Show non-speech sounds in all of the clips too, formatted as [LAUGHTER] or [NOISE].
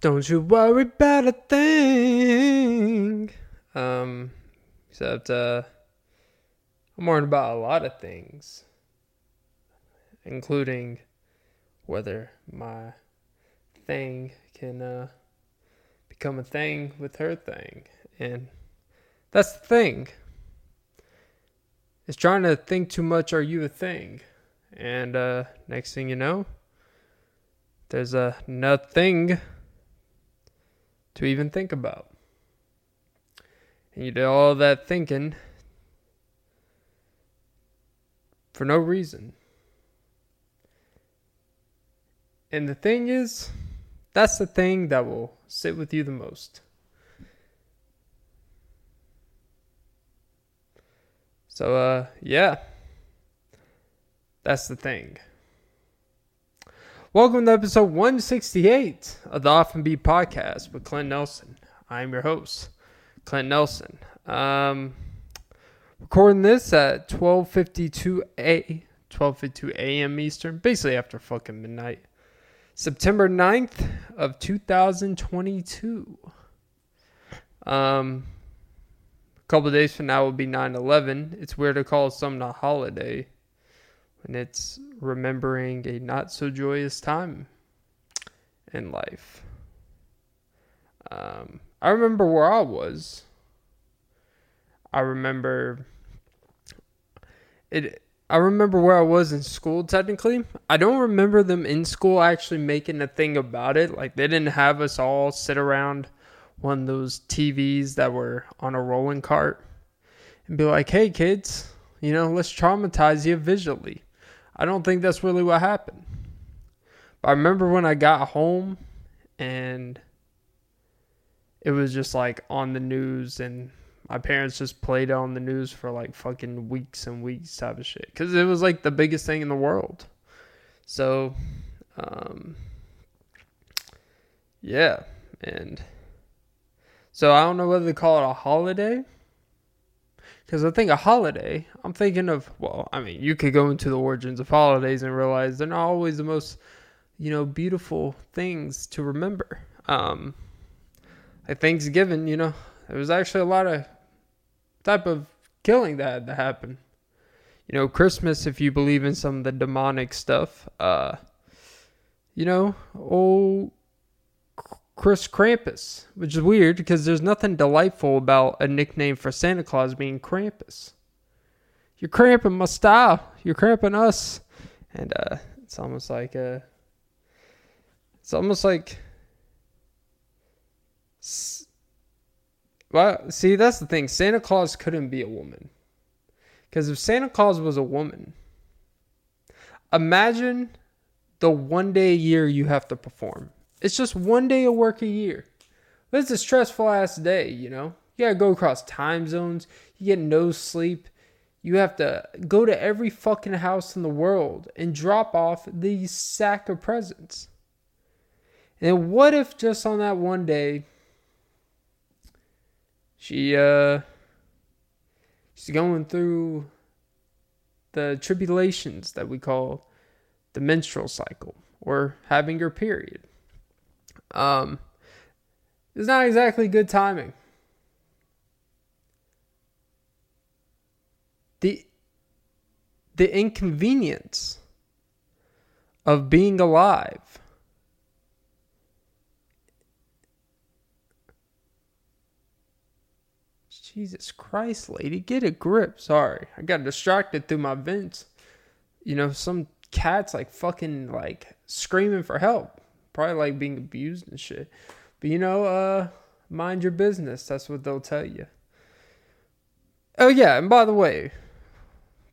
Don't you worry about a thing. Um, except uh, I'm worried about a lot of things, including whether my thing can uh, become a thing with her thing, and that's the thing. It's trying to think too much. Are you a thing? And uh, next thing you know, there's a nothing to even think about. And you do all that thinking for no reason. And the thing is, that's the thing that will sit with you the most. So, uh, yeah, that's the thing. Welcome to episode 168 of the Off and Beat podcast with Clint Nelson. I'm your host, Clint Nelson. Um, recording this at 12:52 a 12:52 a.m. Eastern, basically after fucking midnight. September 9th of 2022. Um, a couple days from now will be 9/11. It's weird to call something a holiday and it's remembering a not so joyous time in life. Um, I remember where I was. I remember it. I remember where I was in school. Technically, I don't remember them in school actually making a thing about it. Like they didn't have us all sit around one of those TVs that were on a rolling cart and be like, "Hey, kids, you know, let's traumatize you visually." I don't think that's really what happened. But I remember when I got home and it was just like on the news and my parents just played on the news for like fucking weeks and weeks type of shit. Because it was like the biggest thing in the world. So um yeah and so i don't know whether to call it a holiday because I think a holiday, I'm thinking of, well, I mean, you could go into the origins of holidays and realize they're not always the most, you know, beautiful things to remember. Um, Thanksgiving, you know, there was actually a lot of type of killing that had to happen. You know, Christmas, if you believe in some of the demonic stuff, uh, you know, old Chris Krampus, which is weird because there's nothing delightful about a nickname for Santa Claus being Krampus. You're cramping my style. You're cramping us, and uh, it's almost like uh, it's almost like. Well, see, that's the thing. Santa Claus couldn't be a woman. Because if Santa Claus was a woman, imagine the one day a year you have to perform. It's just one day of work a year. It's a stressful ass day, you know? You gotta go across time zones. You get no sleep. You have to go to every fucking house in the world and drop off the sack of presents. And what if just on that one day, she, uh, she's going through the tribulations that we call the menstrual cycle or having her period. Um, it's not exactly good timing. The the inconvenience of being alive Jesus Christ, lady, get a grip. Sorry, I got distracted through my vents. You know, some cats like fucking like screaming for help probably like being abused and shit. But you know, uh, mind your business. That's what they'll tell you. Oh yeah, and by the way,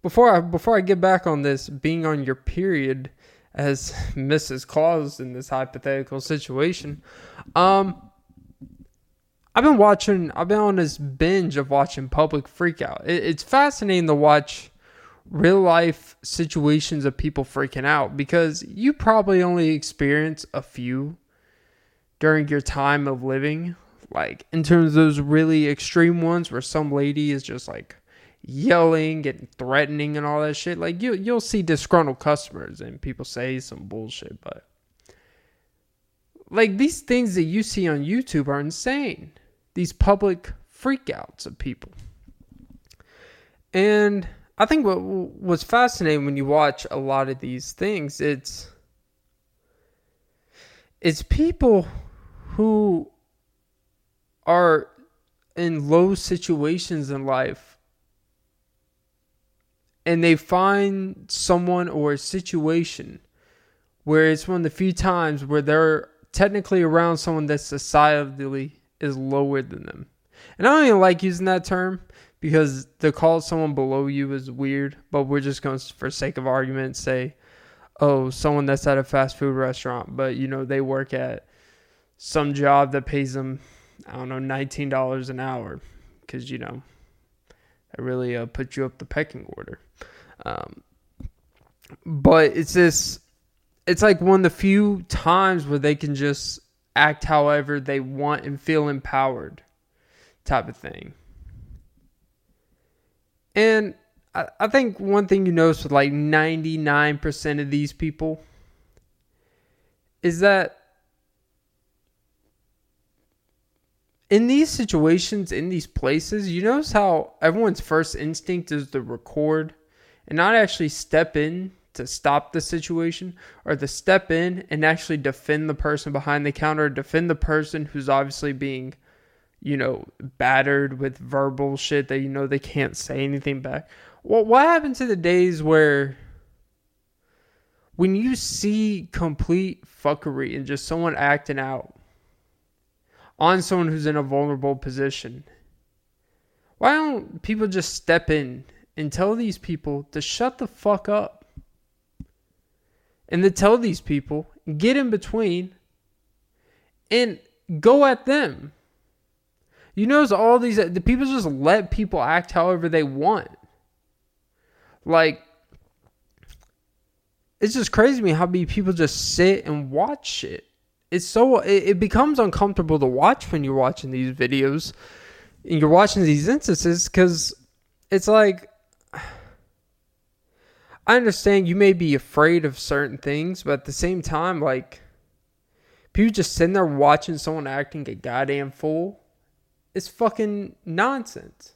before I before I get back on this being on your period as [LAUGHS] Mrs. Claus in this hypothetical situation, um, I've been watching. I've been on this binge of watching Public Freakout. It, it's fascinating to watch real life situations of people freaking out because you probably only experience a few during your time of living. Like in terms of those really extreme ones where some lady is just like yelling and threatening and all that shit. Like you you'll see disgruntled customers and people say some bullshit, but like these things that you see on YouTube are insane. These public freakouts of people. And I think what was fascinating when you watch a lot of these things, it's it's people who are in low situations in life and they find someone or a situation where it's one of the few times where they're technically around someone that societally is lower than them. And I don't even like using that term because to call someone below you is weird, but we're just going to, for sake of argument, say, oh, someone that's at a fast food restaurant, but you know, they work at some job that pays them, I don't know, $19 an hour because, you know, I really uh, put you up the pecking order. Um, but it's this it's like one of the few times where they can just act however they want and feel empowered type of thing. And I, I think one thing you notice with like 99% of these people is that in these situations, in these places, you notice how everyone's first instinct is to record and not actually step in to stop the situation or to step in and actually defend the person behind the counter, defend the person who's obviously being, you know, battered with verbal shit that you know they can't say anything back. Well, what happened to the days where when you see complete fuckery and just someone acting out on someone who's in a vulnerable position? Why don't people just step in and tell these people to shut the fuck up? and to tell these people, get in between, and go at them. You notice all these the people just let people act however they want. Like it's just crazy to me how many people just sit and watch shit. It's so it, it becomes uncomfortable to watch when you're watching these videos and you're watching these instances because it's like I understand you may be afraid of certain things, but at the same time, like people just sitting there watching someone acting a goddamn fool, it's fucking nonsense.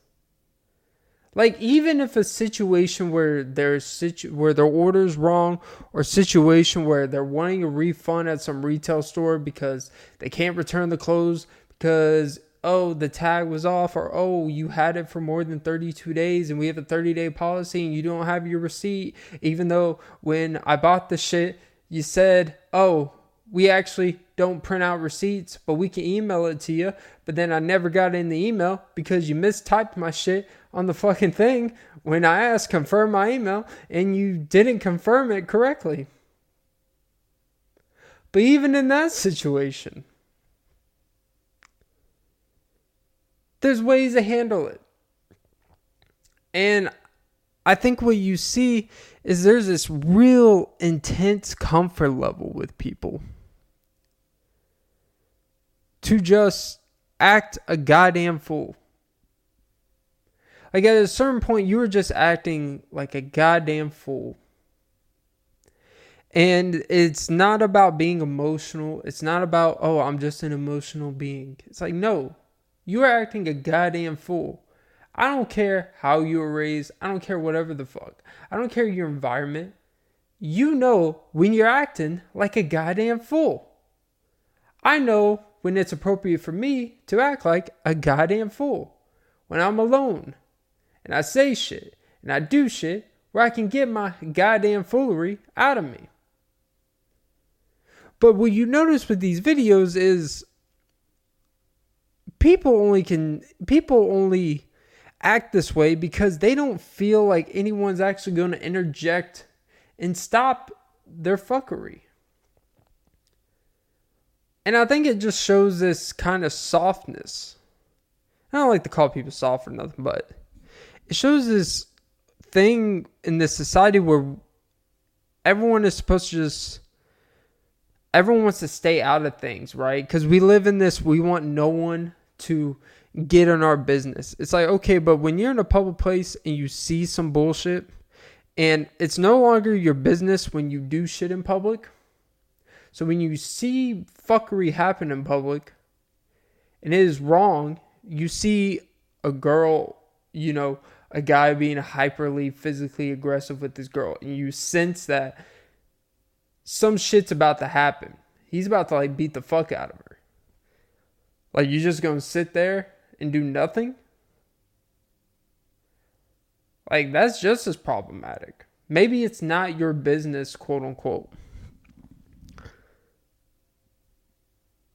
Like even if a situation where there's situ- where their order's wrong, or situation where they're wanting a refund at some retail store because they can't return the clothes because oh, the tag was off, or oh, you had it for more than 32 days and we have a 30 day policy and you don't have your receipt, even though when I bought the shit, you said, oh, we actually don't print out receipts, but we can email it to you. But then I never got in the email because you mistyped my shit on the fucking thing when I asked confirm my email and you didn't confirm it correctly. But even in that situation, there's ways to handle it. And I think what you see is there's this real intense comfort level with people to just act a goddamn fool. Like at a certain point, you were just acting like a goddamn fool. And it's not about being emotional. It's not about, oh, I'm just an emotional being. It's like, no, you are acting a goddamn fool. I don't care how you were raised. I don't care whatever the fuck. I don't care your environment. You know when you're acting like a goddamn fool. I know when it's appropriate for me to act like a goddamn fool. When I'm alone and I say shit and I do shit where I can get my goddamn foolery out of me. But what you notice with these videos is people only can people only act this way because they don't feel like anyone's actually going to interject and stop their fuckery. And I think it just shows this kind of softness. I don't like to call people soft or nothing, but it shows this thing in this society where everyone is supposed to just everyone wants to stay out of things, right? Because we live in this, we want no one to get in our business. It's like, okay, but when you're in a public place and you see some bullshit, and it's no longer your business when you do shit in public. So when you see fuckery happen in public and it is wrong, you see a girl, you know, a guy being hyperly physically aggressive with this girl, and you sense that some shit's about to happen. He's about to like beat the fuck out of her. Like you just gonna sit there and do nothing? Like that's just as problematic. Maybe it's not your business, quote unquote.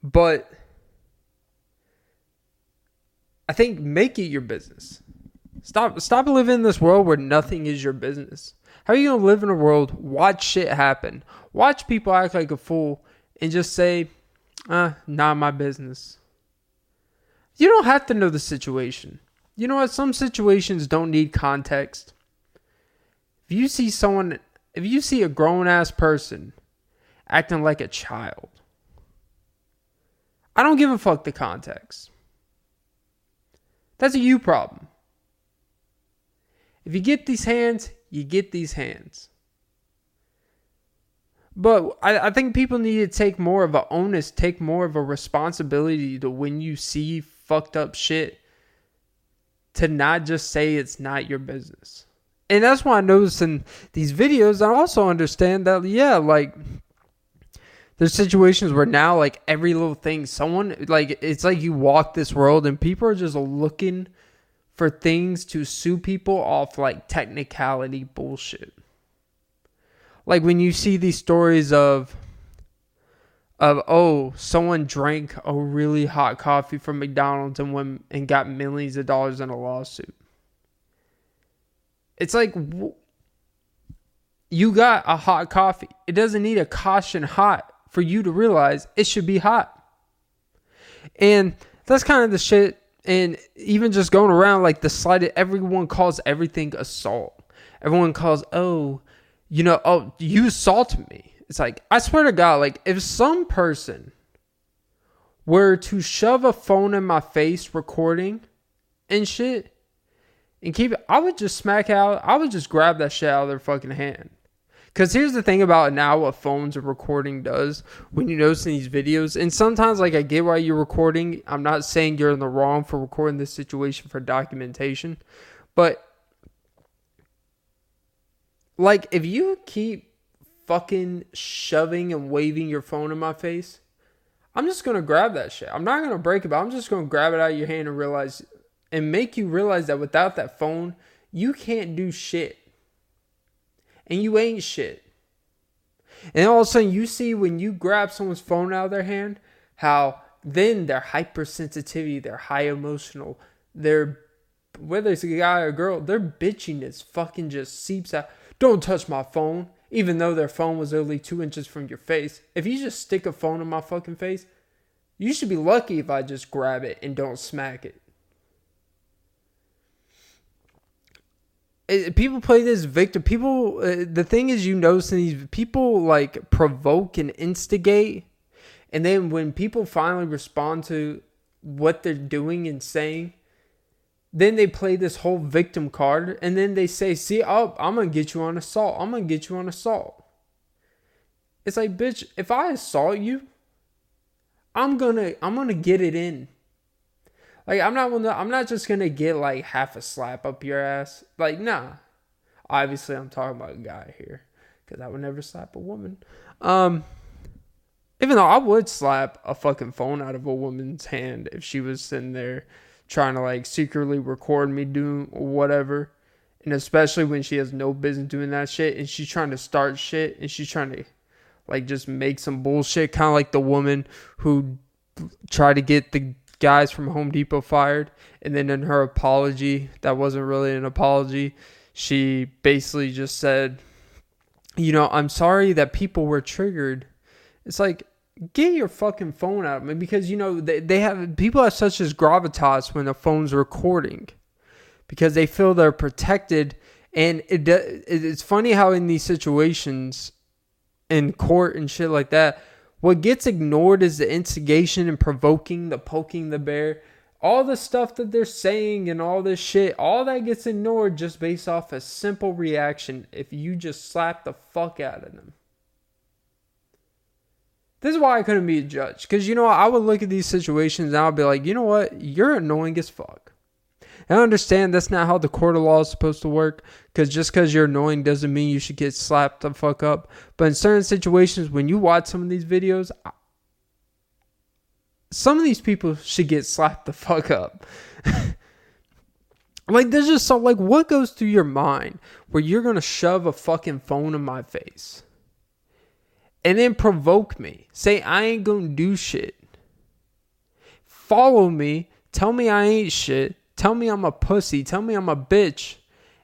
But I think make it your business. Stop stop living in this world where nothing is your business. How are you gonna live in a world, watch shit happen, watch people act like a fool, and just say, uh, not my business. You don't have to know the situation. You know what? Some situations don't need context. If you see someone, if you see a grown ass person acting like a child, I don't give a fuck the context. That's a you problem. If you get these hands, you get these hands. But I, I think people need to take more of a onus, take more of a responsibility to when you see fucked up shit, to not just say it's not your business. And that's why I notice in these videos, I also understand that, yeah, like, there's situations where now, like, every little thing, someone, like, it's like you walk this world and people are just looking for things to sue people off, like, technicality bullshit like when you see these stories of of oh someone drank a really hot coffee from McDonald's and went and got millions of dollars in a lawsuit. It's like you got a hot coffee. It doesn't need a caution hot for you to realize it should be hot. And that's kind of the shit and even just going around like the slighted everyone calls everything assault. Everyone calls oh you know, oh, you assaulted me. It's like, I swear to God, like, if some person were to shove a phone in my face recording and shit and keep it, I would just smack out, I would just grab that shit out of their fucking hand. Because here's the thing about now what phones are recording does when you notice in these videos, and sometimes, like, I get why you're recording. I'm not saying you're in the wrong for recording this situation for documentation, but like, if you keep fucking shoving and waving your phone in my face, I'm just gonna grab that shit. I'm not gonna break it, but I'm just gonna grab it out of your hand and realize and make you realize that without that phone, you can't do shit. And you ain't shit. And all of a sudden you see when you grab someone's phone out of their hand, how then their hypersensitivity, their high emotional, their whether it's a guy or a girl, their bitchiness fucking just seeps out. Don't touch my phone, even though their phone was only two inches from your face. If you just stick a phone in my fucking face, you should be lucky if I just grab it and don't smack it. People play this victim. People, uh, the thing is, you notice these people like provoke and instigate, and then when people finally respond to what they're doing and saying, then they play this whole victim card and then they say, see, oh, I'm to get you on assault. I'm to get you on assault. It's like, bitch, if I assault you, I'm to I'm to get it in. Like I'm not gonna, I'm not just to get like half a slap up your ass. Like nah. Obviously, I'm talking about a guy here cuz I would never slap a woman. Um even though I would slap a fucking phone out of a woman's hand if she was sitting there trying to like secretly record me doing whatever. And especially when she has no business doing that shit and she's trying to start shit and she's trying to like just make some bullshit, kind of like the woman who tried to get the guys from Home Depot fired. And then in her apology, that wasn't really an apology. She basically just said, you know, I'm sorry that people were triggered. It's like, get your fucking phone out of me because you know they, they have people have such as gravitas when the phone's recording because they feel they're protected and it it's funny how in these situations in court and shit like that what gets ignored is the instigation and provoking the poking the bear all the stuff that they're saying and all this shit all that gets ignored just based off a simple reaction if you just slap the fuck out of them This is why I couldn't be a judge. Because, you know, I would look at these situations and I would be like, you know what? You're annoying as fuck. I understand that's not how the court of law is supposed to work. Because just because you're annoying doesn't mean you should get slapped the fuck up. But in certain situations, when you watch some of these videos, some of these people should get slapped the fuck up. [LAUGHS] like, there's just so, like, what goes through your mind where you're to shove a fucking phone in my face? and then provoke me. Say I ain't gonna do shit. Follow me. Tell me I ain't shit. Tell me I'm a pussy. Tell me I'm a bitch.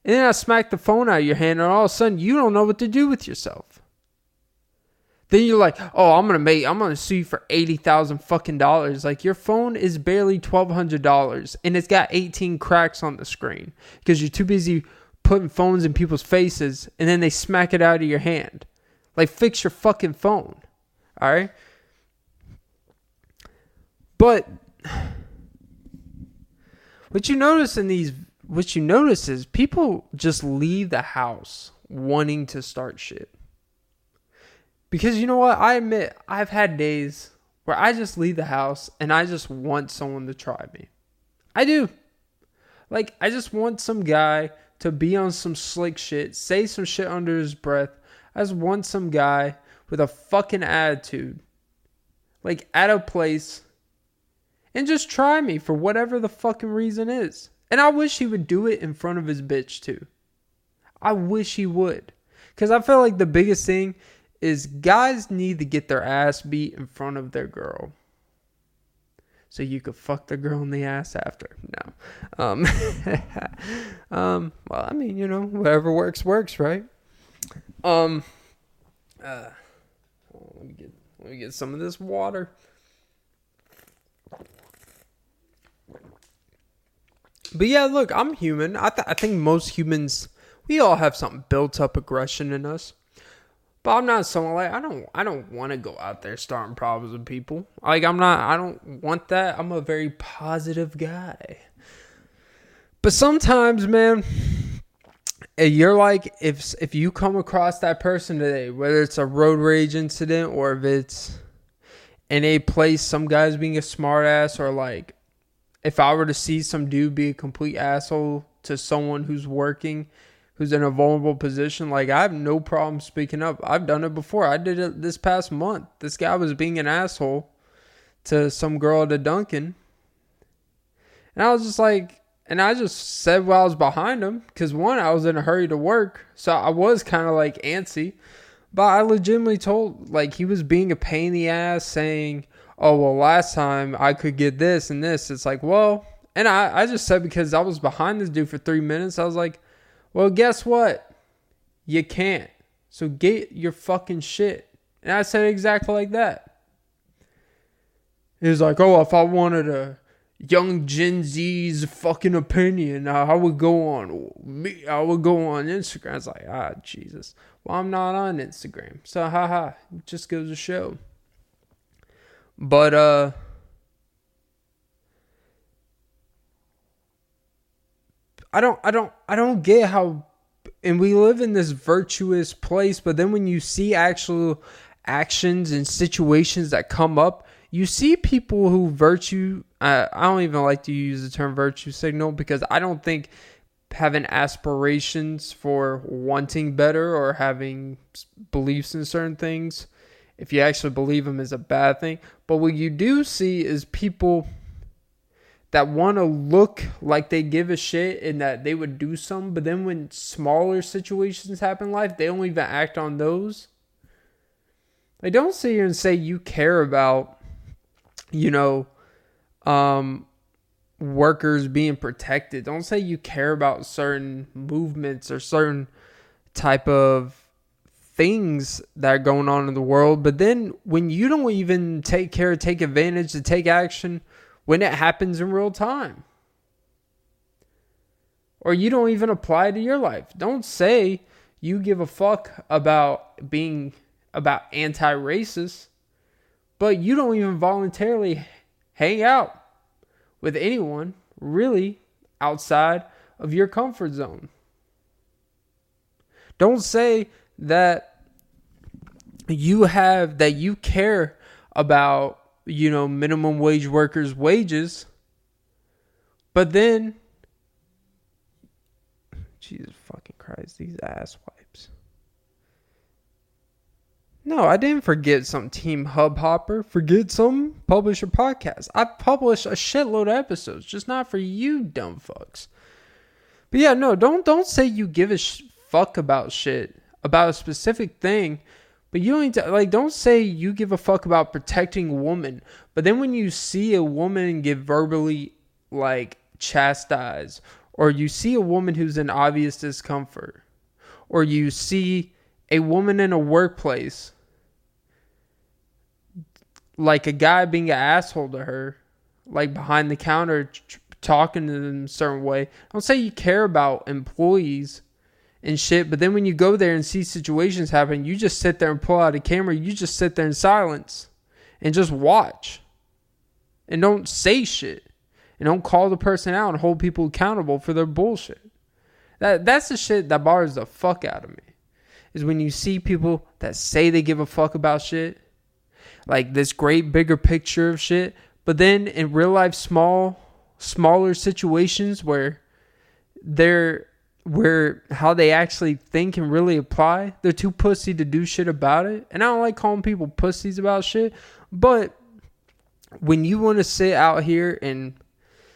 And then I smack the phone out of your hand, and all of a sudden you don't know what to do with yourself. Then you're like, oh, I'm gonna make, I'm gonna sue you for eighty thousand fucking dollars. Like your phone is barely twelve hundred dollars, and it's got eighteen cracks on the screen because you're too busy putting phones in people's faces, and then they smack it out of your hand. Like, fix your fucking phone. All right? But what you notice in these, what you notice is people just leave the house wanting to start shit. Because you know what? I admit, I've had days where I just leave the house and I just want someone to try me. I do. Like, I just want some guy to be on some slick shit, say some shit under his breath, I just want some guy with a fucking attitude, like at a place, and just try me for whatever the fucking reason is. And I wish he would do it in front of his bitch too. I wish he would. Because I feel like the biggest thing is guys need to get their ass beat in front of their girl. So you could fuck the girl in the ass after. No. Um, [LAUGHS] um, well, I mean, you know, whatever works, works, right? Um, uh, let me get let me get some of this water. But yeah, look, I'm human. I th- I think most humans we all have some built up aggression in us. But I'm not someone like I don't I don't want to go out there starting problems with people. Like I'm not I don't want that. I'm a very positive guy. But sometimes, man, eh, you're like if if you come across that person today, whether it's a road rage incident or if it's in a place some guy's being a smartass or like if I were to see some dude be a complete asshole to someone who's working, who's in a vulnerable position, like I have no problem speaking up. I've done it before. I did it this past month. This guy was being an asshole to some girl at a Dunkin'. And I was just like, and I just said while I was behind him because one, I was in a hurry to work, so I was kind of like antsy. But I legitimately told like he was being a pain in the ass, saying, "Oh well, last time I could get this and this." It's like, well, and I I just said because I was behind this dude for three minutes, I was like, well, guess what? You can't. So get your fucking shit. And I said exactly like that. He was like, oh, if I wanted a young Gen Z's fucking opinion. I would go on me. I would go on Instagram. It's like, ah, Jesus. Well, I'm not on Instagram, so haha. Just goes to show. But uh. I don't I don't I don't get how and we live in this virtuous place but then when you see actual actions and situations that come up you see people who virtue I, I don't even like to use the term virtue signal because I don't think having aspirations for wanting better or having beliefs in certain things if you actually believe them is a bad thing but what you do see is people that want to look like they give a shit and that they would do something but then when smaller situations happen in life they don't even act on those they don't sit here and say you care about you know, um, workers being protected. Don't say you care about certain movements or certain type of things that are going on in the world. But then when you don't even take care, take advantage to take action when it happens in real time. Or you don't even apply to your life. Don't say you give a fuck about being about anti-racist but you don't even voluntarily hang out with anyone really outside of your comfort zone. Don't say that you have that you care about, you know, minimum wage workers' wages. But then, Jesus fucking Christ, these ass wipes. No, I didn't forget some Team Hubhopper. Forget some? Publish a podcast. I publish a shitload of episodes, just not for you dumb fucks. But yeah, no, don't don't say you give a sh- fuck about shit about a specific thing, but you don't to, like don't say you give a fuck about protecting a woman. But then when you see a woman get verbally like chastised, or you see a woman who's in obvious discomfort, or you see a woman in a workplace like a guy being an asshole to her, like behind the counter talking to them a certain way. Don't say you care about employees and shit, but then when you go there and see situations happen, you just sit there and pull out a camera. You just sit there in silence and just watch. And don't say shit. And don't call the person out and hold people accountable for their bullshit. That that's the shit that bothers the fuck out of me. Is when you see people that say they give a fuck about shit like this great bigger picture of shit. But then in real life, small, smaller situations where they're where how they actually think and really apply, they're too pussy to do shit about it. And I don't like calling people pussies about shit, but when you want to sit out here and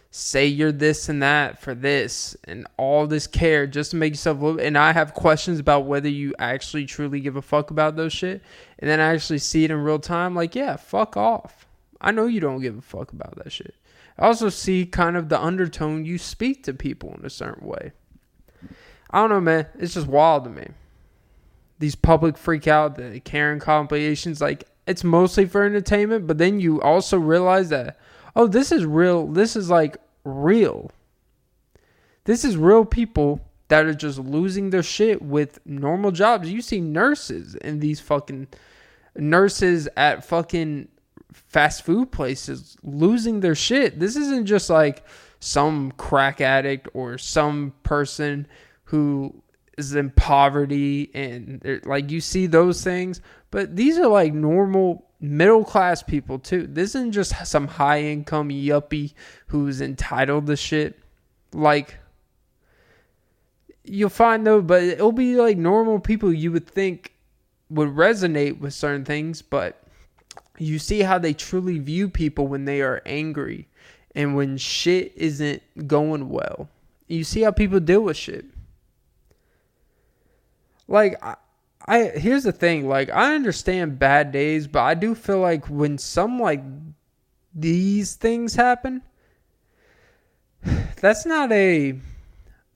say you're this and that for this and all this care just to make yourself look and I have questions about whether you actually truly give a fuck about those shit and then I actually see it in real time like yeah fuck off. I know you don't give a fuck about that shit. I also see kind of the undertone you speak to people in a certain way I don't know man it's just wild to me these public freak out the Karen compilations like it's mostly for entertainment but then you also realize that oh, this is real. This is like real. This is real people that are just losing their shit with normal jobs. You see nurses in these fucking nurses at fucking fast food places losing their shit. This isn't just like some crack addict or some person who is in poverty and like you see those things, but these are like normal middle class people too. This isn't just some high income yuppie who's entitled to shit. Like you'll find though, but it'll be like normal people you would think would resonate with certain things, but you see how they truly view people when they are angry and when shit isn't going well. You see how people deal with shit. Like I I here's the thing, like I understand bad days, but I do feel like when some like these things happen, [SIGHS] that's not a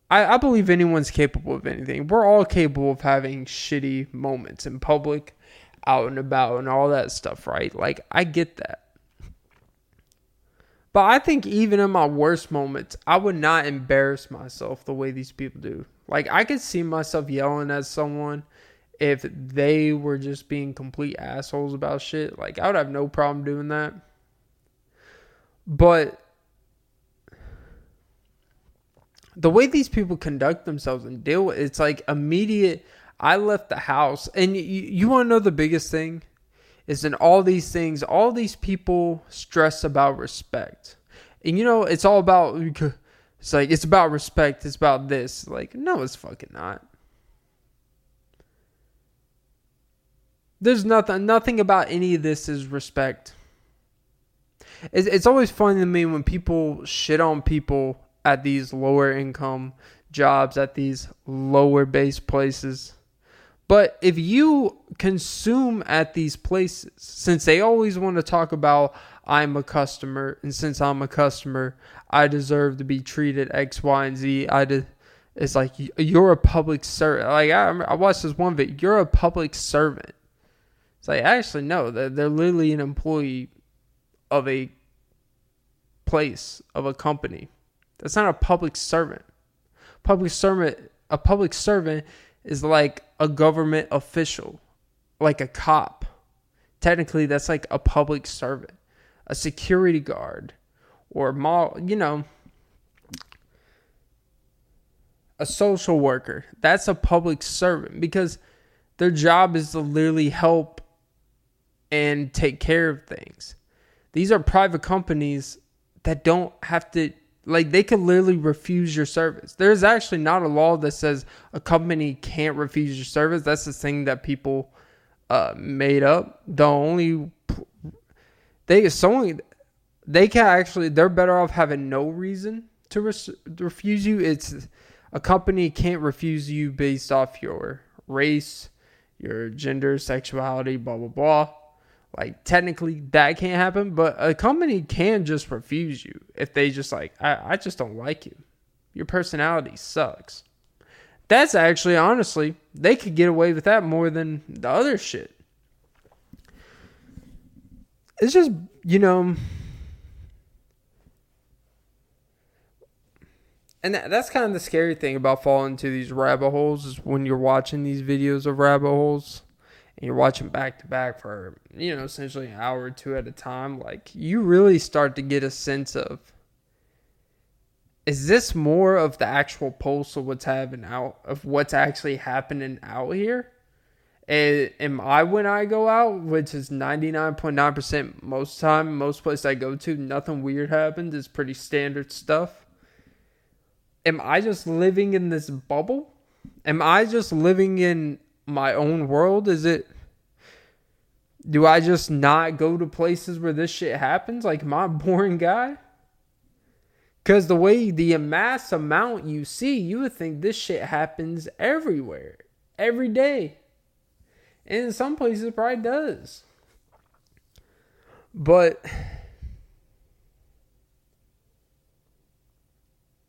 I, I believe anyone's capable of anything. We're all capable of having shitty moments in public, out and about and all that stuff, right? Like I get that. But I think even in my worst moments, I would not embarrass myself the way these people do. Like I could see myself yelling at someone if they were just being complete assholes about shit, like I would have no problem doing that. But the way these people conduct themselves and deal with it's like immediate I left the house and you, you want to know the biggest thing is in all these things all these people stress about respect. And you know it's all about it's like it's about respect, it's about this. Like no it's fucking not. There's nothing nothing about any of this is respect. It's, it's always funny to me when people shit on people at these lower income jobs at these lower base places. But if you consume at these places, since they always want to talk about I'm a customer, and since I'm a customer, I deserve to be treated X, Y, and Z. I did. It's like you're a public servant. Like I, I watched this one video. You're a public servant. It's like actually no, they're, they're literally an employee of a place of a company. That's not a public servant. Public servant, a public servant is like a government official, like a cop. Technically, that's like a public servant, a security guard, or mall. You know, a social worker. That's a public servant because their job is to literally help and take care of things. These are private companies that don't have to like they can literally refuse your service. There's actually not a law that says a company can't refuse your service. That's the thing that people uh, made up. The only they only they can actually they're better off having no reason to res- refuse you. It's a company can't refuse you based off your race, your gender, sexuality, blah blah blah. Like technically that can't happen, but a company can just refuse you if they just like I, I just don't like you. Your personality sucks. That's actually honestly, they could get away with that more than the other shit. It's just, you know, and that, that's kind of the scary thing about falling into these rabbit holes is when you're watching these videos of rabbit holes and you're watching back to back for you know essentially an hour or two at a time like you really start to get a sense of is this more of the actual pulse of what's happening out of what's actually happening out here am i when i go out which is 99.9% most time most place i go to nothing weird happens it's pretty standard stuff am i just living in this bubble am i just living in my own world? Is it do I just not go to places where this shit happens? Like, am I a boring guy? Because the way the mass amount you see, you would think this shit happens everywhere, every day. And in some places, it probably does. But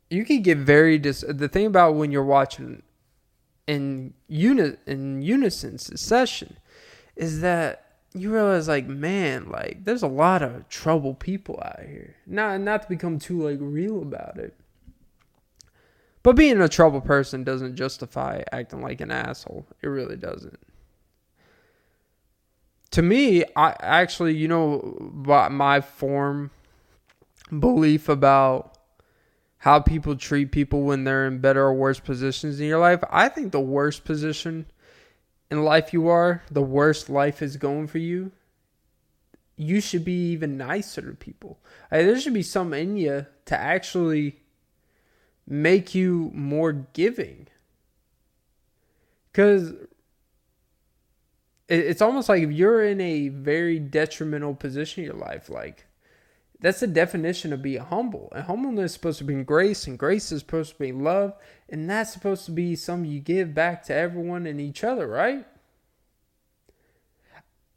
you can get very dis. The thing about when you're watching in uni- in unison succession is that you realize like man like there's a lot of trouble people out here not not to become too like real about it but being a trouble person doesn't justify acting like an asshole it really doesn't to me i actually you know my form belief about how people treat people when they're in better or worse positions in your life. I think the worst position in life you are, the worst life is going for you, you should be even nicer to people. There should be some in you to actually make you more giving. Because it's almost like if you're in a very detrimental position in your life, like that's the definition of being humble. And humbleness is supposed to be grace, and grace is supposed to be love, and that's supposed to be something you give back to everyone and each other, right?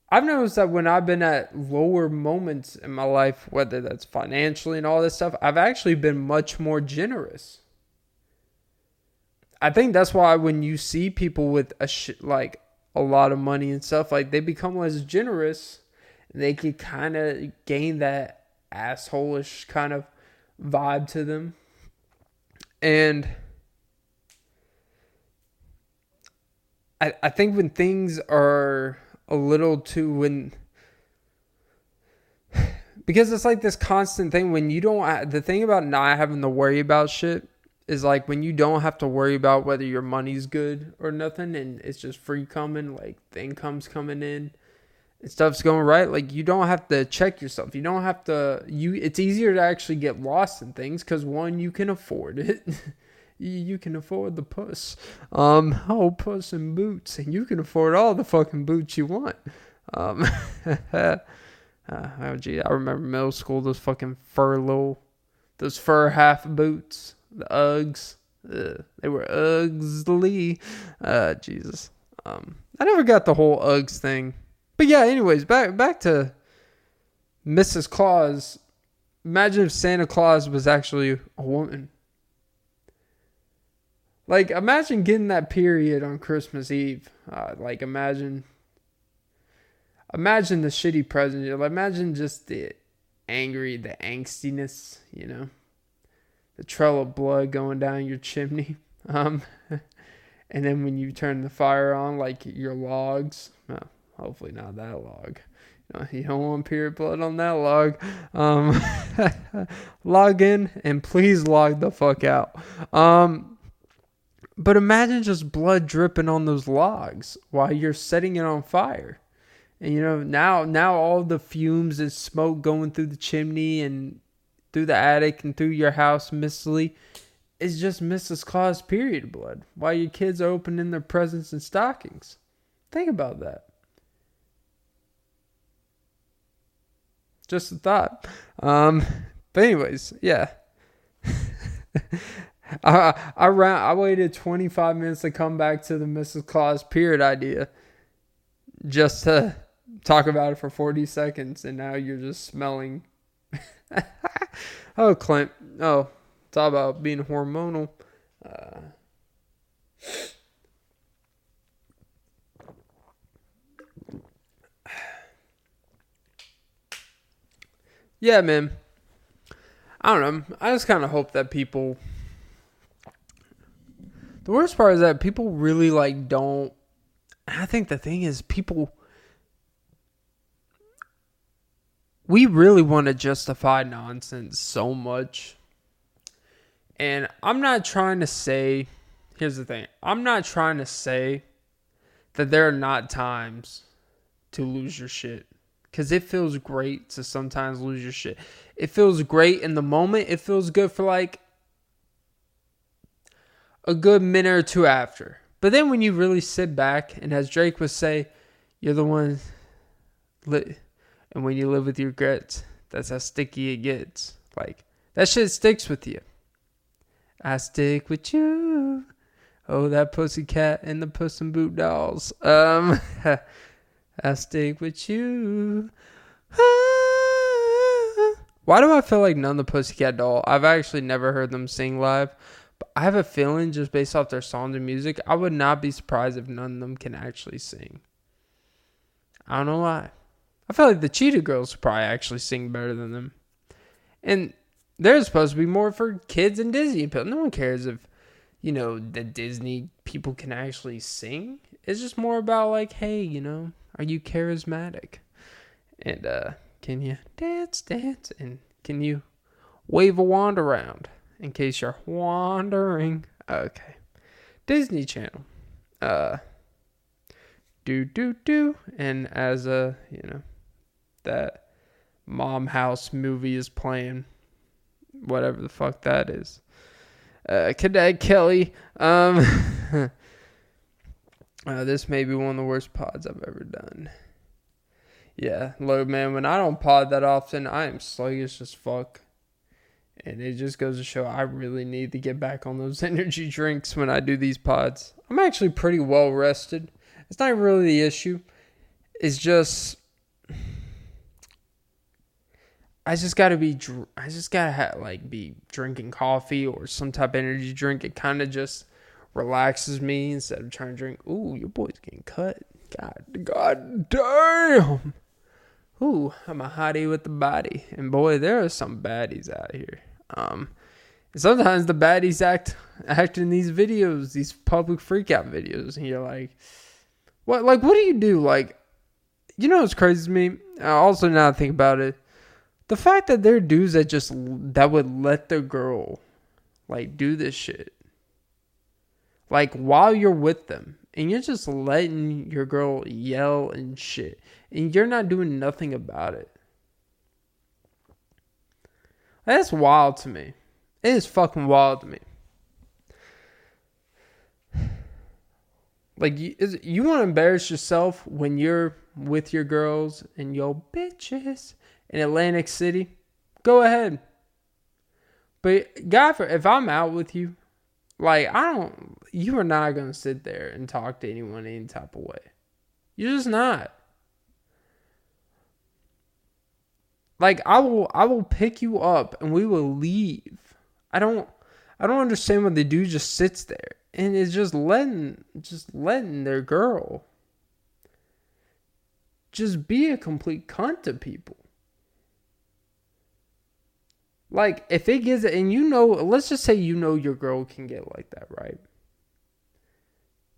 I've noticed that when I've been at lower moments in my life, whether that's financially and all this stuff, I've actually been much more generous. I think that's why when you see people with a sh- like a lot of money and stuff, like they become less generous, they can kind of gain that assholish kind of vibe to them. And I I think when things are a little too when [SIGHS] because it's like this constant thing when you don't the thing about not having to worry about shit is like when you don't have to worry about whether your money's good or nothing and it's just free coming like the income's coming in and stuff's going right like you don't have to check yourself. You don't have to you it's easier to actually get lost in things because one you can afford it. [LAUGHS] You can afford the puss um oh puss and boots and you can afford all the fucking boots you want. Um [LAUGHS] uh, oh gee i remember middle school those fucking fur little those fur half boots the uggs Ugh, they were ugly uh jesus um i never got the whole uggs thing but yeah, anyways, back back to Mrs. Claus. Imagine if Santa Claus was actually a woman. Like, imagine getting that period on Christmas Eve. Uh, like, imagine, imagine the shitty present. Imagine just the angry, the angstiness. You know, the trail of blood going down your chimney. [LAUGHS] Um, and then when you turn the fire on, like your logs. Well, Hopefully not that log. You, know, you don't want period blood on that log. Um, [LAUGHS] log in and please log the fuck out. Um, but imagine just blood dripping on those logs while you're setting it on fire. And you know, now now all the fumes and smoke going through the chimney and through the attic and through your house mistily is just Mrs. Claus period blood. While your kids are opening their presents and stockings. Think about that. Just a thought. Um, but anyways, yeah. [LAUGHS] I I ran, I waited 25 minutes to come back to the Mrs. Claus period idea just to talk about it for 40 seconds and now you're just smelling [LAUGHS] oh clint. Oh talk about being hormonal. Uh, yeah man. I don't know. I just kind of hope that people the worst part is that people really like don't I think the thing is people we really want to justify nonsense so much. And I'm not trying to say, here's the thing I'm not trying to say that there are not times to lose your shit. Because it feels great to sometimes lose your shit. It feels great in the moment. It feels good for like a good minute or two after. But then when you really sit back and as Drake would say, you're the one lit and when you live with your regrets, that's how sticky it gets. Like that shit sticks with you. I stick with you. Oh, that pussy cat and the Puss Boot dolls. Um, [LAUGHS] I stick with you. [SIGHS] Why do I feel like none of the Pussycat doll? I've actually never heard them sing live. But I have a feeling just based off their songs and music, I would not be surprised if none of them can actually sing. I don't know why. I feel like the Cheetah Girls probably actually sing better than them. And they're supposed to be more for kids and Disney people. No one cares if, you know, the Disney people can actually sing. It's just more about like, hey, you know, are you charismatic? And uh can you dance, dance, and can you wave a wand around in case you're wandering? Okay. Disney Channel. Uh do do do and as a, you know, that mom house movie is playing. Whatever the fuck that is. Uh, Cadet Kelly. Um, [LAUGHS] uh, this may be one of the worst pods I've ever done. Yeah, load man. When I don't pod that often, I am sluggish as fuck. And it just goes to show I really need to get back on those [LAUGHS] energy drinks when I do these pods. I'm actually pretty well rested. It's not really the issue. It's just I just gotta be. I just gotta have, like be drinking coffee or some type of energy drink. It kind of just relaxes me instead of trying to drink. Ooh, your boy's getting cut. God, God damn. Ooh, I'm a hottie with the body, and boy, there are some baddies out here. Um, sometimes the baddies act act in these videos, these public freakout videos, and you're like, what? Like, what do you do? Like, you know what's crazy to me? I also now think about it the fact that there are dudes that just that would let the girl like do this shit. Like while you're with them and you're just letting your girl yell and shit and you're not doing nothing about it. That's wild to me. It is fucking wild to me. Like you, you want to embarrass yourself when you're with your girls and your bitches in Atlantic City, go ahead. But God, if I'm out with you, like I don't, you are not gonna sit there and talk to anyone any type of way. You're just not. Like I will, I will pick you up and we will leave. I don't, I don't understand why the dude just sits there and is just letting, just letting their girl just be a complete cunt to people. Like, if it gets, and you know, let's just say you know your girl can get like that, right?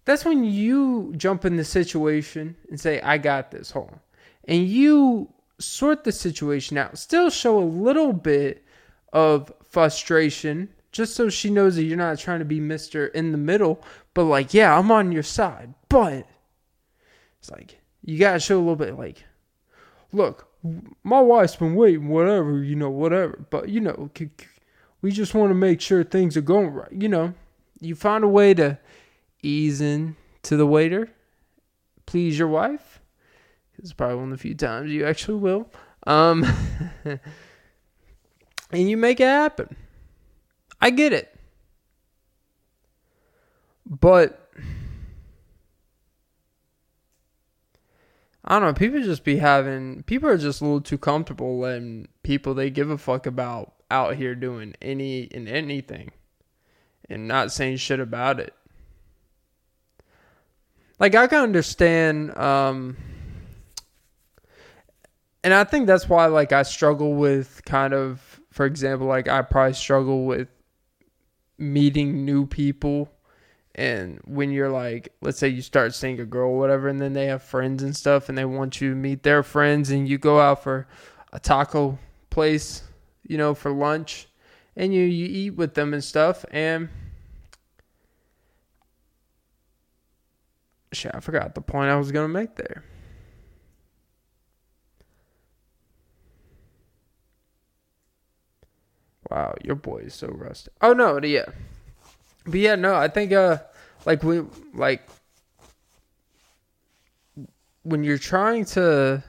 That's when you jump in the situation and say, I got this, hold on. And you sort the situation out. Still show a little bit of frustration, just so she knows that you're not trying to be Mr. in the middle, but like, yeah, I'm on your side. But it's like, You gotta show a little bit like, look, my wife's been waiting, whatever, you know, whatever. But you know, we just want to make sure things are going right. You know, you find a way to ease in to the waiter, please your wife. It's probably one of the few times you actually will. Um, [LAUGHS] and you make it happen. I get it. But I don't know. People just be having. People are just a little too comfortable letting people they give a fuck about out here doing any and anything, and not saying shit about it. Like I can understand. Um, and I think that's why like I struggle with kind of for example like I probably struggle with meeting new people and when you're like let's say you start seeing a girl whatever and then they have friends and stuff and they want you to meet their friends and you go out for a taco place you know for lunch and you you eat with them and stuff and shit I forgot the point I was going to make there Wow, your boy is so rusty. Oh no, yeah. But yeah, no, I think uh like we like when you're trying to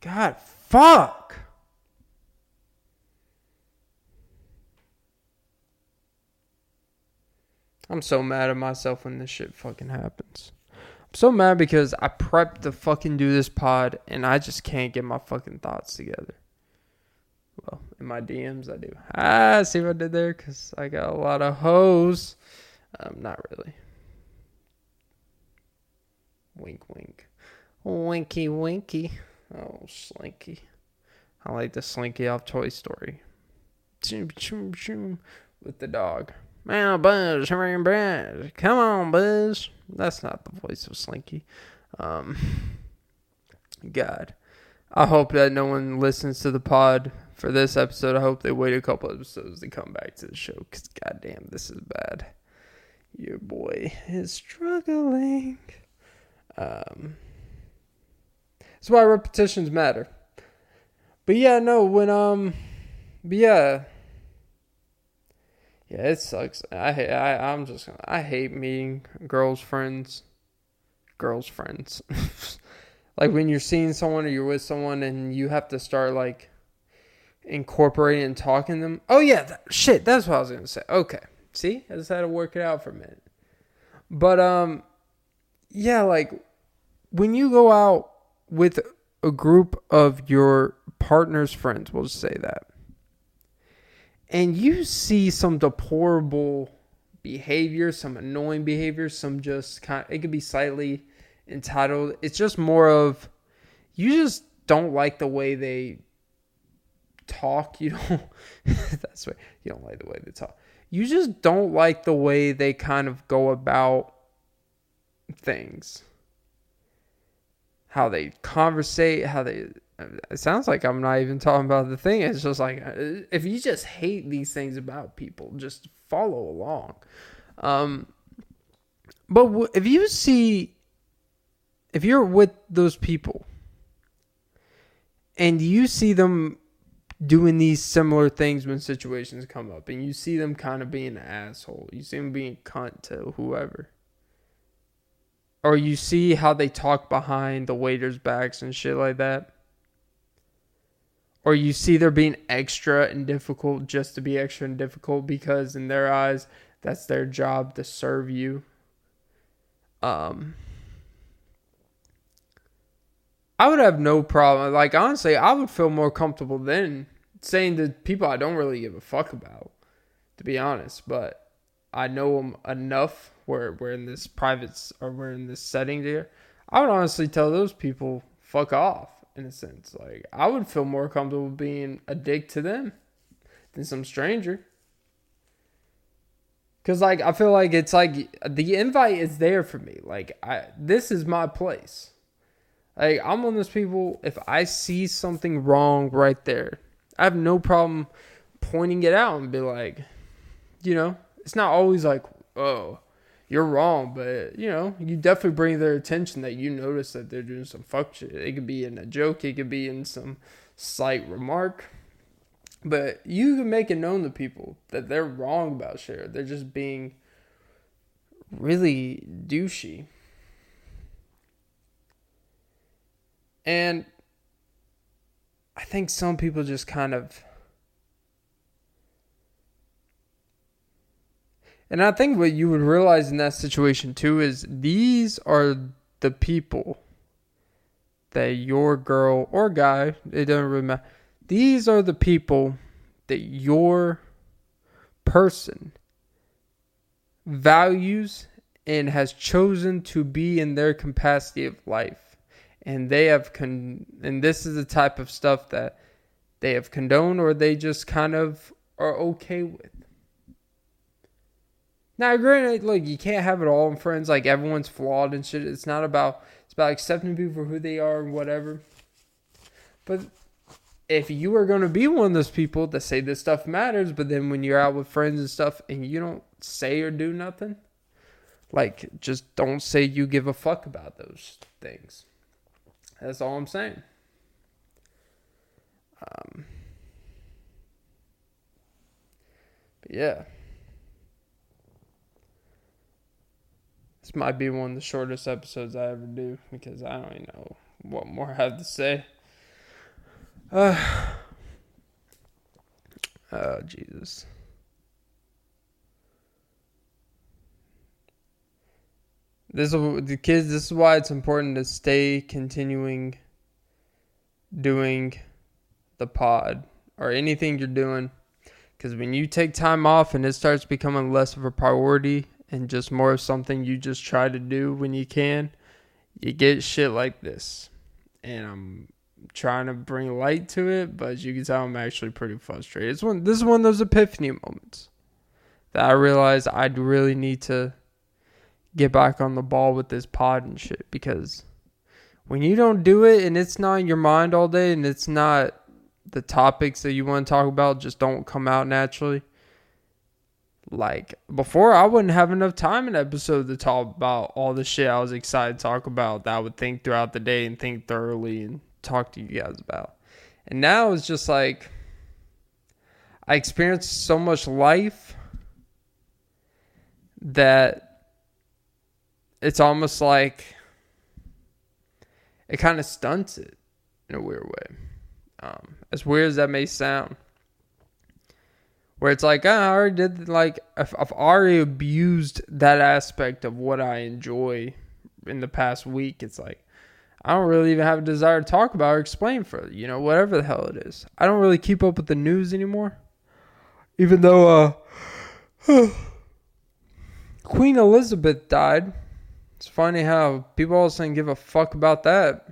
God fuck. I'm so mad at myself when this shit fucking happens. I'm so mad because I prepped to fucking do this pod and I just can't get my fucking thoughts together. Well, in my DMs, I do. Ah, see what I did there? Because I got a lot of hoes. Um, not really. Wink, wink. Winky, winky. Oh, Slinky. I like the Slinky off Toy Story. With the dog. Now, Buzz, Buzz. Come on, Buzz. That's not the voice of Slinky. Um, [LAUGHS] God. I hope that no one listens to the pod for this episode. I hope they wait a couple episodes to come back to the show because, goddamn, this is bad. Your boy is struggling. Um, that's why repetitions matter. But yeah, no, when um, but yeah, yeah, it sucks. I. I I'm just. I hate meeting girls' friends. Girls' friends. [LAUGHS] like when you're seeing someone or you're with someone and you have to start like incorporating and talking them. Oh yeah, that, shit, that's what I was gonna say. Okay, see, I just had to work it out for a minute. But um, yeah, like when you go out with a group of your partner's friends, we'll just say that, and you see some deplorable behavior, some annoying behavior, some just kind. Of, it could be slightly entitled. It's just more of you just don't like the way they talk. You don't. [LAUGHS] that's right. You don't like the way they talk. You just don't like the way they kind of go about things. How they conversate. How they. It sounds like I'm not even talking about the thing. It's just like uh, if you just hate these things about people, just follow along. Um, but if you see, if you're with those people and you see them doing these similar things when situations come up and you see them kind of being an asshole. You see them being cunt to whoever. Or you see how they talk behind the waiters' backs and shit like that. Or you see they're being extra and difficult just to be extra and difficult because in their eyes that's their job to serve you. Um I would have no problem. Like honestly, I would feel more comfortable then saying to people I don't really give a fuck about, to be honest. But I know them enough where we're in this private or we're in this setting there. I would honestly tell those people fuck off in a sense. Like I would feel more comfortable being a dick to them than some stranger. Cause like I feel like it's like the invite is there for me. Like I this is my place. Like I'm one of those people. If I see something wrong right there, I have no problem pointing it out and be like, you know, it's not always like, oh, you're wrong, but you know, you definitely bring their attention that you notice that they're doing some fuck shit. It could be in a joke, it could be in some slight remark. But you can make it known to people that they're wrong about shit. They're just being really douchey. And I think some people just kind of And I think what you would realize in that situation too is these are the people that your girl or guy, it doesn't really matter. These are the people that your person values and has chosen to be in their capacity of life. And they have con and this is the type of stuff that they have condoned or they just kind of are okay with. Now, granted, like you can't have it all in friends. Like everyone's flawed and shit. It's not about it's about accepting people for who they are and whatever. But if you are going to be one of those people that say this stuff matters, but then when you're out with friends and stuff and you don't say or do nothing, like just don't say you give a fuck about those things. That's all I'm saying. Um, yeah. This might be one of the shortest episodes I ever do because I don't even know what more I have to say. [SIGHS] Uh, oh, Jesus. This is the kids. This is why it's important to stay continuing doing the pod or anything you're doing, because when you take time off and it starts becoming less of a priority and just more of something you just try to do when you can, you get shit like this. And I'm trying to bring light to it, but as you can tell, I'm actually pretty frustrated. It's one. This is one of those epiphany moments that I realize I'd really need to get back on the ball with this pod and shit because when you don't do it and it's not in your mind all day and it's not the topics that you want to talk about just don't come out naturally like before, I wouldn't have enough time in episode to talk about all the shit I was excited to talk about that I would think throughout the day and think thoroughly and talk to you guys about. And now it's just like I experienced so much life that it's almost like it kind of stunts it in a weird way. Um, as weird as that may sound where it's like oh, I already did like I've, I've already abused that aspect of what I enjoy in the past week. It's like I don't really even have a desire to talk about or explain for you know whatever the hell it is. I don't really keep up with the news anymore, even though uh, [SIGHS] Queen Elizabeth died. It's funny how people all of a sudden give a fuck about that.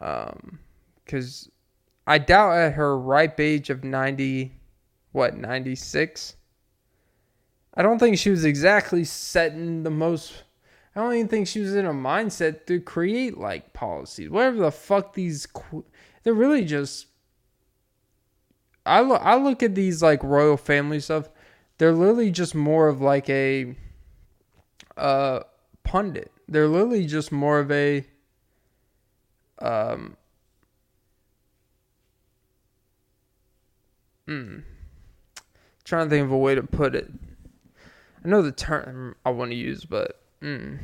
Um, because I doubt at her ripe age of 90, what, 96? I don't think she was exactly setting the most. I don't even think she was in a mindset to create like policies. Whatever the fuck these. They're really just. I I look at these like royal family stuff. They're literally just more of like a. Uh, pundit. They're literally just more of a. Um, Hmm. Trying to think of a way to put it. I know the term I want to use, but mm.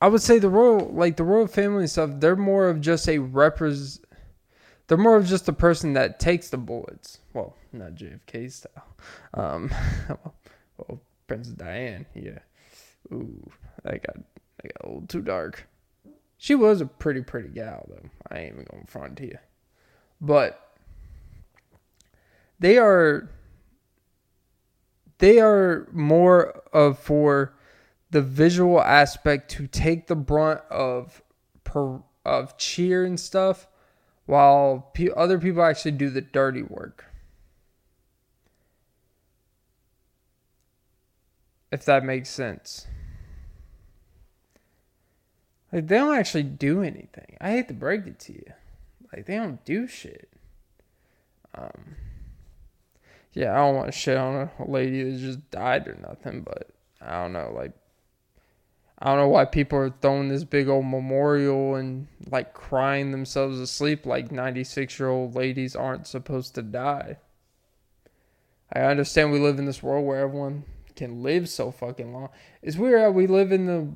I would say the royal, like the royal family and stuff, they're more of just a repres. They're more of just a person that takes the bullets. Well, not JFK style. Um, [LAUGHS] well, Princess Diane, yeah. Ooh, that got that got a little too dark. She was a pretty pretty gal though. I ain't even gonna front to you, but they are they are more of for the visual aspect to take the brunt of per, of cheer and stuff while pe- other people actually do the dirty work if that makes sense. Like they don't actually do anything. I hate to break it to you. Like they don't do shit. Um yeah, I don't want to shit on a lady that just died or nothing, but I don't know, like I don't know why people are throwing this big old memorial and like crying themselves asleep like 96 year old ladies aren't supposed to die. I understand we live in this world where everyone can live so fucking long. It's weird we live in the.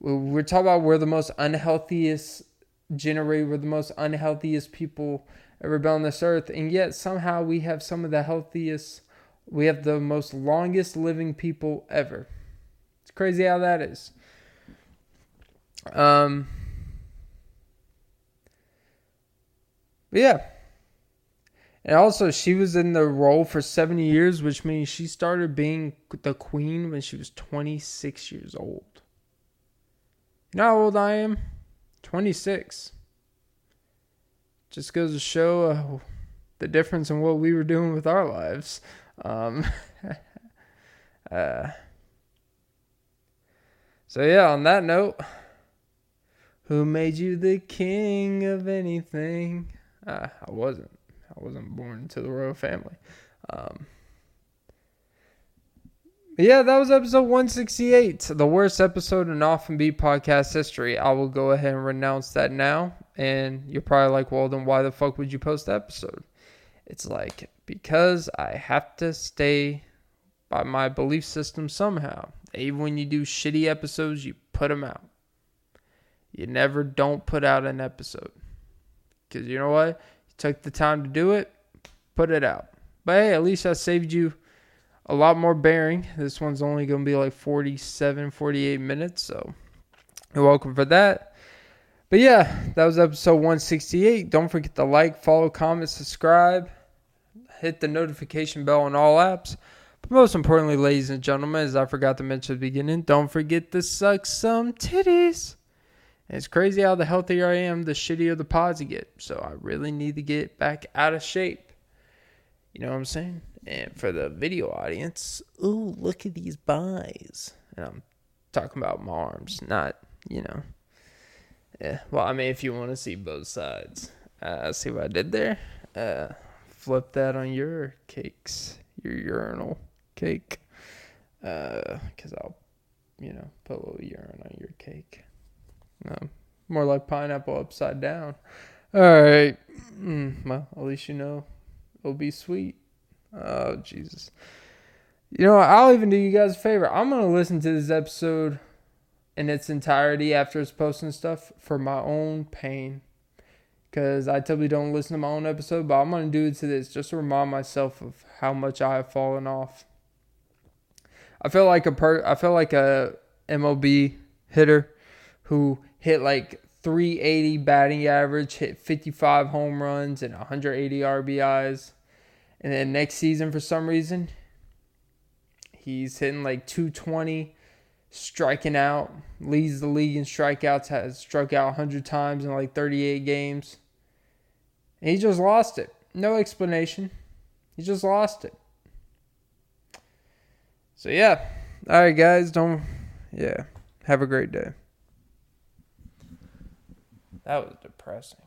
We're talking about we're the most unhealthiest generate, we're the most unhealthiest people ever been on this earth, and yet somehow we have some of the healthiest, we have the most longest living people ever. It's crazy how that is. Um, yeah. And also, she was in the role for 70 years, which means she started being the queen when she was 26 years old. You know how old I am? 26. Just goes to show uh, the difference in what we were doing with our lives. Um, [LAUGHS] uh, so, yeah, on that note, who made you the king of anything? Uh, I wasn't. I wasn't born into the royal family. Um, yeah, that was episode 168, the worst episode in Off and Beat podcast history. I will go ahead and renounce that now. And you're probably like, well, then why the fuck would you post the episode? It's like, because I have to stay by my belief system somehow. Even when you do shitty episodes, you put them out. You never don't put out an episode. Because you know what? Took the time to do it, put it out. But hey, at least I saved you a lot more bearing. This one's only going to be like 47, 48 minutes. So you're welcome for that. But yeah, that was episode 168. Don't forget to like, follow, comment, subscribe, hit the notification bell on all apps. But most importantly, ladies and gentlemen, as I forgot to mention at the beginning, don't forget to suck some titties. And it's crazy how the healthier I am, the shittier the pods get. So I really need to get back out of shape. You know what I'm saying? And for the video audience, ooh, look at these buys. And I'm talking about my arms, not, you know. Yeah, well, I mean, if you want to see both sides, uh, see what I did there? Uh, flip that on your cakes, your urinal cake. Because uh, I'll, you know, put a little urine on your cake. No, more like pineapple upside down. All right. Mm, well, at least you know it'll be sweet. Oh, Jesus. You know, I'll even do you guys a favor. I'm going to listen to this episode in its entirety after it's posting stuff for my own pain. Because I typically don't listen to my own episode, but I'm going to do it to this just to remind myself of how much I have fallen off. I feel like a per I feel like a MLB hitter who hit like 380 batting average, hit 55 home runs and 180 RBIs. And then next season, for some reason, he's hitting like 220, striking out, leads the league in strikeouts, has struck out 100 times in like 38 games. And he just lost it. No explanation. He just lost it. So, yeah. All right, guys. Don't, yeah. Have a great day. That was depressing.